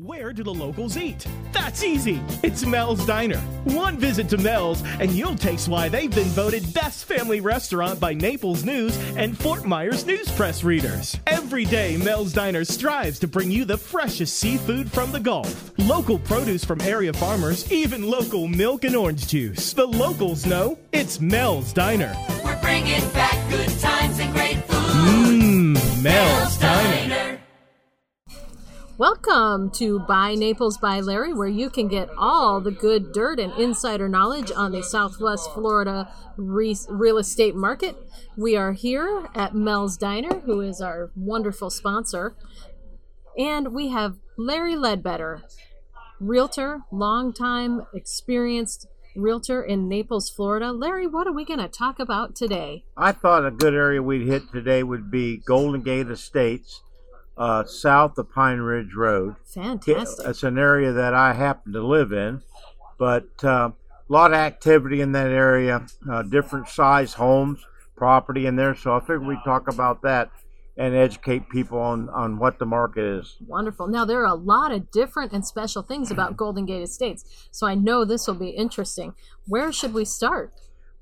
Where do the locals eat? That's easy. It's Mel's Diner. One visit to Mel's, and you'll taste why they've been voted best family restaurant by Naples News and Fort Myers News Press readers. Every day, Mel's Diner strives to bring you the freshest seafood from the Gulf, local produce from area farmers, even local milk and orange juice. The locals know it's Mel's Diner. We're bringing back good times and great food. Mmm, Welcome to Buy Naples by Larry, where you can get all the good dirt and insider knowledge on the Southwest Florida re- real estate market. We are here at Mel's Diner, who is our wonderful sponsor. And we have Larry Ledbetter, realtor, longtime experienced realtor in Naples, Florida. Larry, what are we going to talk about today? I thought a good area we'd hit today would be Golden Gate Estates, uh, south of Pine Ridge Road. Fantastic. It's an area that I happen to live in, but uh, a lot of activity in that area, uh, different size homes, property in there. So I figured we'd talk about that and educate people on, on what the market is. Wonderful. Now, there are a lot of different and special things about Golden Gate Estates, so I know this will be interesting. Where should we start?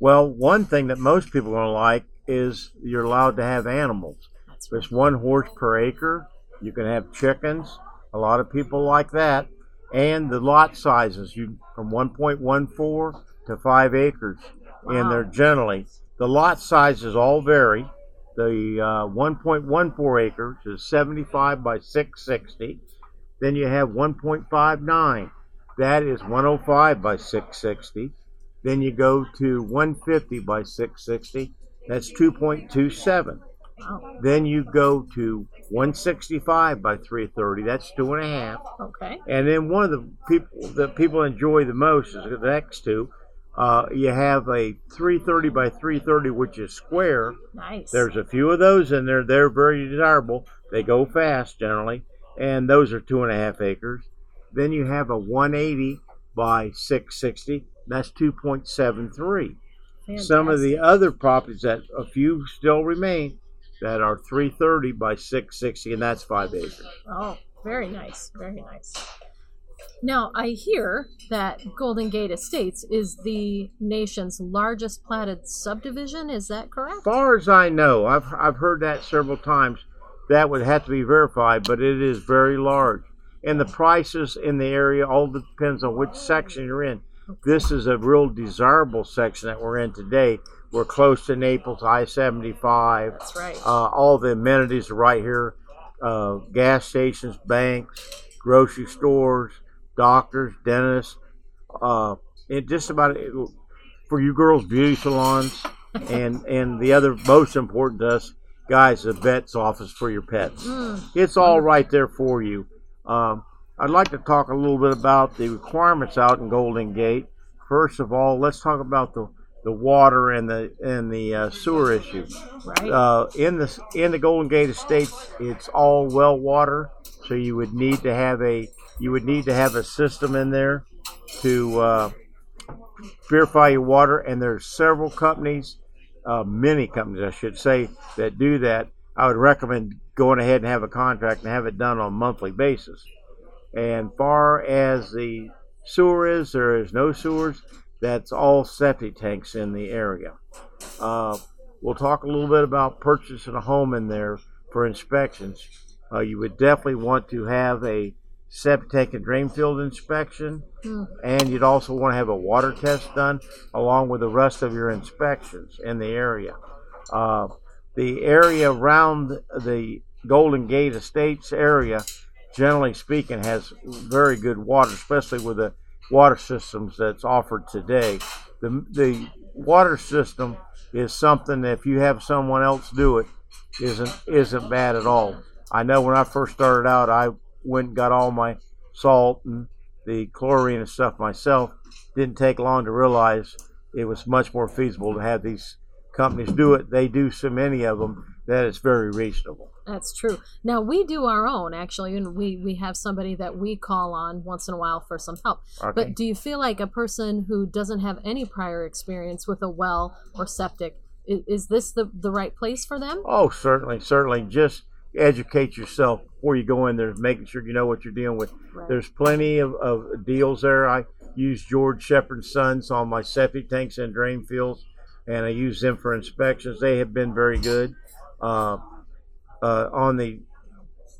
Well, one thing that most people are going to like is you're allowed to have animals. That's There's one horse per acre. You can have chickens. A lot of people like that. And the lot sizes, you from 1.14 to 5 acres. And they're generally, the lot sizes all vary. The uh, 1.14 acres is 75 by 660. Then you have 1.59. That is 105 by 660. Then you go to 150 by 660. That's 2.27. Wow. Then you go to 165 by 330. That's two and a half. Okay. And then one of the people that people enjoy the most is the next two. Uh, you have a 330 by 330, which is square. Nice. There's a few of those in there. They're very desirable. They go fast generally, and those are two and a half acres. Then you have a 180 by 660. That's 2.73. Some of the other properties that a few still remain that are 330 by 660, and that's five acres. Oh, very nice. Very nice. Now, I hear that Golden Gate Estates is the nation's largest platted subdivision. Is that correct? Far as I know, I've I've heard that several times. That would have to be verified, but it is very large. And the prices in the area all depends on which section you're in. This is a real desirable section that we're in today. We're close to Naples I-75. That's right. Uh, all the amenities are right here. Uh, gas stations, banks, grocery stores, doctors, dentists. Uh, it just about for you girls, beauty salons, and and the other most important to us guys, the vet's office for your pets. Mm, It's all right there for you. Um, I'd like to talk a little bit about the requirements out in Golden Gate. First of all, let's talk about the the water and the and the uh, sewer issue. right. Uh, in the in the Golden Gate Estates, it's all well water, so you would need to have a you would need to have a system in there to uh, purify your water. And there's several companies, uh, many companies, I should say, that do that. I would recommend going ahead and have a contract and have it done on a monthly basis. And far as the sewer is, there is no sewers. That's all septic tanks in the area. Uh, we'll talk a little bit about purchasing a home in there for inspections. Uh, you would definitely want to have a septic tank and drain field inspection, Hmm. and you'd also want to have a water test done along with the rest of your inspections in the area. Uh, the area around the Golden Gate Estates area, generally speaking, has very good water, especially with the water systems that's offered today. The, the water system is something that if you have someone else do it, isn't isn't bad at all. I know when I first started out, I went and got all my salt and the chlorine and stuff myself. Didn't take long to realize it was much more feasible to have these companies do it. They do so many of them that it's very reasonable. That's true. Now we do our own actually, and we we have somebody that we call on once in a while for some help. Okay. But do you feel like a person who doesn't have any prior experience with a well or septic, is, is this the the right place for them? Oh, certainly, certainly. Just educate yourself before you go in there, making sure you know what you're dealing with. Right. There's plenty of, of deals there. I use George Shepard Sons on my septic tanks and drain fields, and I use them for inspections. They have been very good. Uh, uh, on the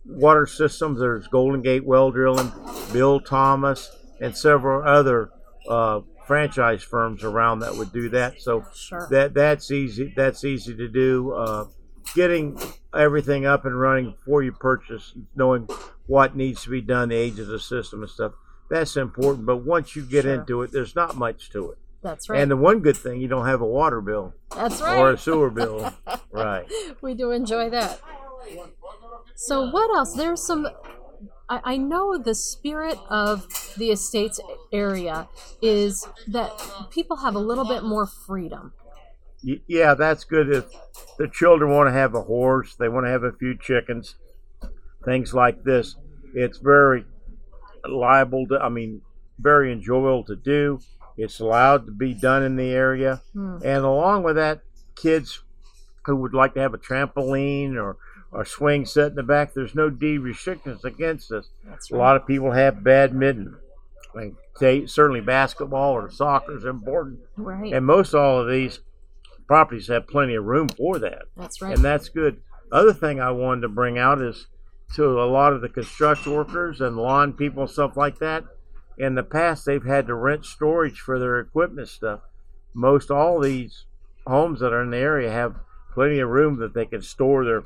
water systems, there's Golden Gate Well Drilling, Bill Thomas, and several other uh, franchise firms around that would do that. So Sure. that that's easy. That's easy to do. Uh, getting everything up and running before you purchase, knowing what needs to be done, the age of the system and stuff. That's important. But once you get Sure. into it, there's not much to it. That's right. And the one good thing, you don't have a water bill That's right. or a sewer bill. right. we do enjoy that. So what else? There's some. I, I know the spirit of the estates area is that people have a little bit more freedom. Y- Yeah, that's good. If the children want to have a horse, they want to have a few chickens, things like this. It's very liable to, I mean, very enjoyable to do. It's allowed to be done in the area. Hmm. And along with that, kids who would like to have a trampoline or, or swing set in the back, there's no deed restrictions against this. That's A right. lot of people have badminton. Like, say, certainly basketball or soccer is important. Right. And most all of these properties have plenty of room for that. That's right. And that's good. Other thing I wanted to bring out is to a lot of the construction workers and lawn people stuff like that. In the past, they've had to rent storage for their equipment stuff. Most all these homes that are in the area have plenty of room that they can store their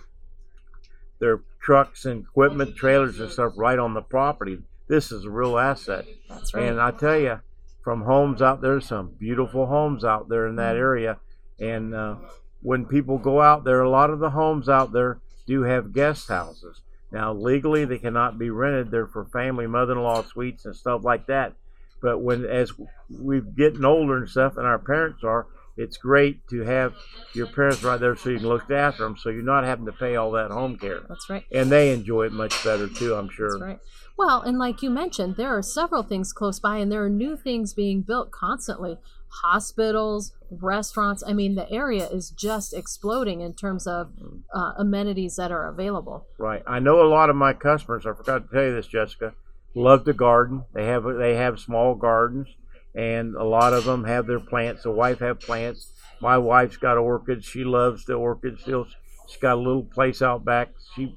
their trucks and equipment, trailers and stuff right on the property. This is a real asset. That's right. And I tell you, from homes out there, some beautiful homes out there in that area. And uh, when people go out there, a lot of the homes out there do have guest houses. Now, legally, they cannot be rented. They're for family, mother-in-law suites and stuff like that. But when, as we're getting older and stuff, and our parents are, it's great to have your parents right there so you can look after them, so you're not having to pay all that home care. That's right. And they enjoy it much better too, I'm sure. That's right. Well, and like you mentioned, there are several things close by, and there are new things being built constantly. Hospitals, restaurants. I mean, the area is just exploding in terms of uh, amenities that are available. Right. I know a lot of my customers. I forgot to tell you this, Jessica. Love to garden. They have they have small gardens, and a lot of them have their plants. The wife have plants. My wife's got orchids. She loves the orchids. Still, she's got a little place out back. She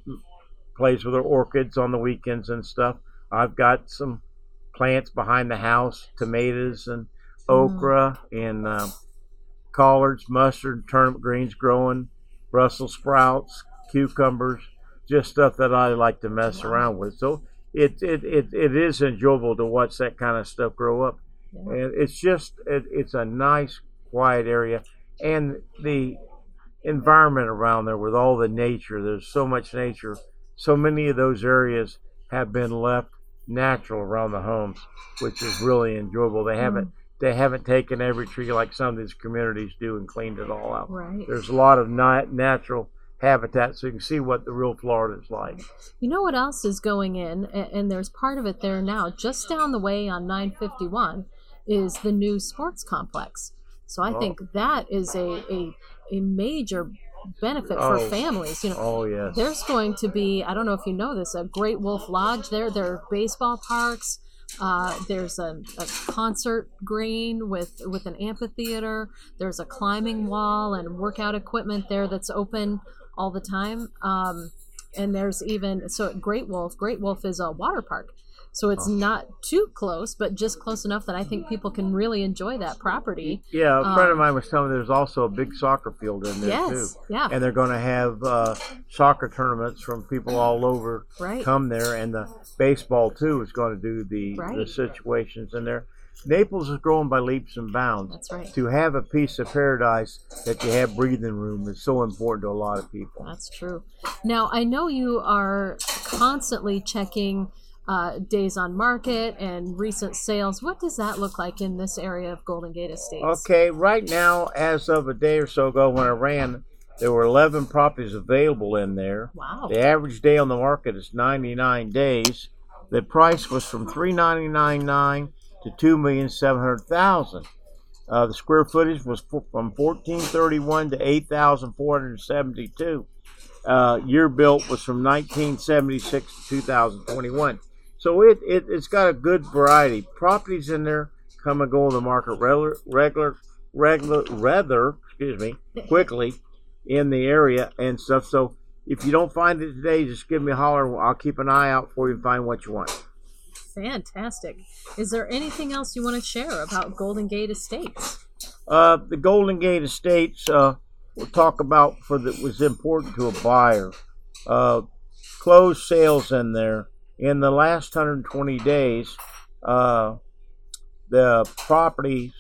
plays with her orchids on the weekends and stuff. I've got some plants behind the house, tomatoes and okra and uh, collards, mustard, turnip greens growing, Brussels sprouts, cucumbers, just stuff that I like to mess around with. So it, it, it, it is enjoyable to watch that kind of stuff grow up. And it's just, it, it's a nice, quiet area. And the environment around there with all the nature, there's so much nature. So many of those areas have been left natural around the homes, which is really enjoyable. They haven't they haven't taken every tree like some of these communities do and cleaned it all out. Right. There's a lot of natural habitat, so you can see what the real Florida is like. You know what else is going in, and, there's part of it there now. Just down the way on 951 is the new sports complex. So I Oh. think that is a, a, a major benefit for Oh. families. You know, Oh yes. there's going to be I don't know if you know this a Great Wolf Lodge there. There are baseball parks. Uh, there's a, a concert green with with an amphitheater. There's a climbing wall and workout equipment there that's open all the time. Um, and there's even so at Great Wolf. Great Wolf is a water park, so it's not too close, but just close enough that I think people can really enjoy that property. Yeah, a friend of Um, mine was telling me there's also a big soccer field in there Yes, too. yeah. And they're going to have uh, soccer tournaments from people all over Right. come there, and the baseball too is going to do the the situations in there. Naples is growing by leaps and bounds. That's right. To have a piece of paradise that you have breathing room is so important to a lot of people. That's true. Now, I know you are constantly checking uh, days on market and recent sales. What does that look like in this area of Golden Gate Estates? Okay, right now, as of a day or so ago when I ran, there were 11 properties available in there. Wow. The average day on the market is 99 days. The price was from 399.9 to 2,700,000. Uh, the square footage was fo- from 1431 to 8,472. uh, year built was from 1976 to 2021. So it, it it's got a good variety. Properties in there come and go on the market regular regular regular rather excuse me quickly in the area and stuff. So if you don't find it today, just give me a holler. I'll keep an eye out for you and find what you want. Fantastic. Is there anything else you want to share about Golden Gate Estates? Uh, the Golden Gate Estates, uh, we'll talk about for that was important to a buyer. Uh, closed sales in there in the last 120 days. Uh, the properties,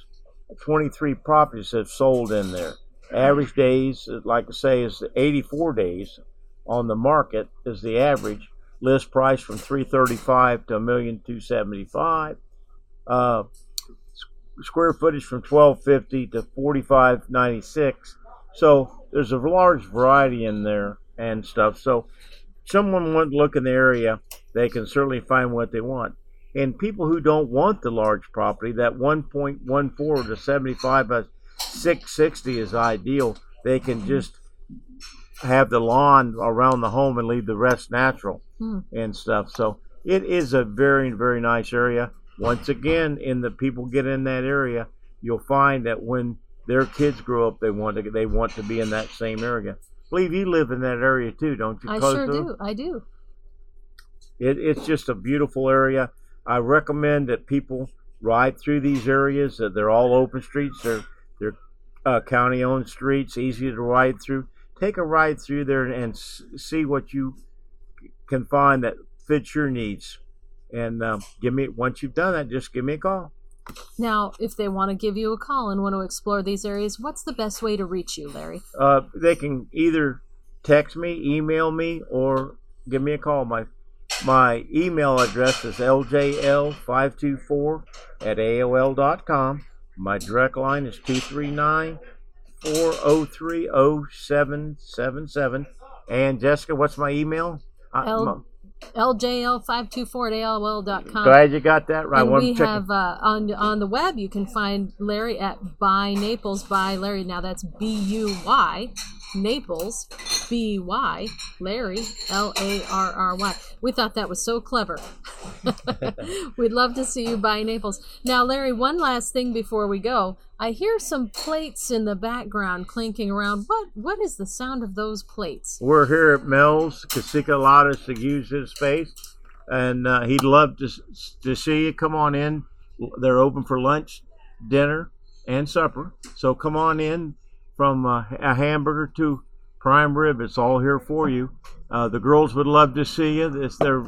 23 properties have sold in there. Average days, like I say, is 84 days on the market is the average. List price from 335 to a million two seventy five. Uh, square footage from 1250 to 4596. So there's a large variety in there and stuff. So someone went to look in the area, they can certainly find what they want. And people who don't want the large property, that 1.14 to 75 by 660 is ideal. They can just have the lawn around the home and leave the rest natural Hmm. and stuff. So it is a very, very nice area. Once again, in the people get in that area, you'll find that when their kids grow up, they want to they want to be in that same area. I believe you live in that area too, don't you? I sure do. I do. It, it's just a beautiful area. I recommend that people ride through these areas. That they're all open streets. They're they're uh, county-owned streets, easy to ride through. Take a ride through there and s- see what you can find that fits your needs. And um, give me once you've done that, just give me a call. Now, if they want to give you a call and want to explore these areas, what's the best way to reach you, Larry? Uh, they can either text me, email me, or give me a call. My my email address is ljl524 at aol.com. My direct line is 239 403 0777. And Jessica, what's my email? L- m- ljl524 at aol.com. glad you got that right. and we have uh, on on the web you can find Larry at Buy Naples by Larry. Now that's B U Y Naples B Y Larry L A R R Y. We thought that was so clever. We'd love to see you buy Naples. Now, Larry, one last thing before we go. I hear some plates in the background clinking around. What what is the sound of those plates? We're here at Mel's. Allowed us to use his space, and uh, he'd love to to see you. Come on in. They're open for lunch, dinner, and supper. So come on in. From a hamburger to prime rib, it's all here for you. Uh, the girls would love to see you. It's, they're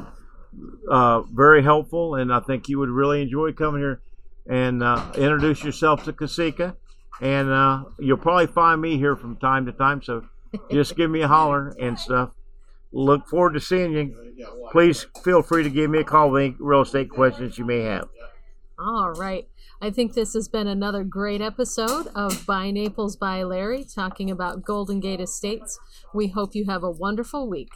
uh, very helpful, and I think you would really enjoy coming here and uh, introduce yourself to Kasika. And uh, you'll probably find me here from time to time. So just give me a holler and stuff. Look forward to seeing you. Please feel free to give me a call with any real estate questions you may have. All right. I think this has been another great episode of Buy Naples by Larry talking about Golden Gate Estates. We hope you have a wonderful week.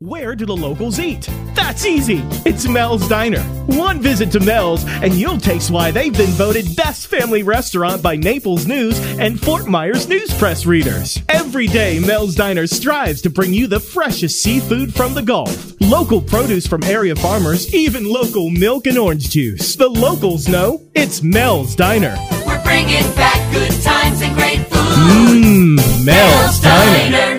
Where do the locals eat? That's easy. It's Mel's Diner. One visit to Mel's and you'll taste why they've been voted best family restaurant by Naples News and Fort Myers News Press readers. Every day, Mel's Diner strives to bring you the freshest seafood from the Gulf, local produce from area farmers, even local milk and orange juice. The locals know it's Mel's Diner. We're bringing back good times and great food. Mmm, Mel's Diner. Diner.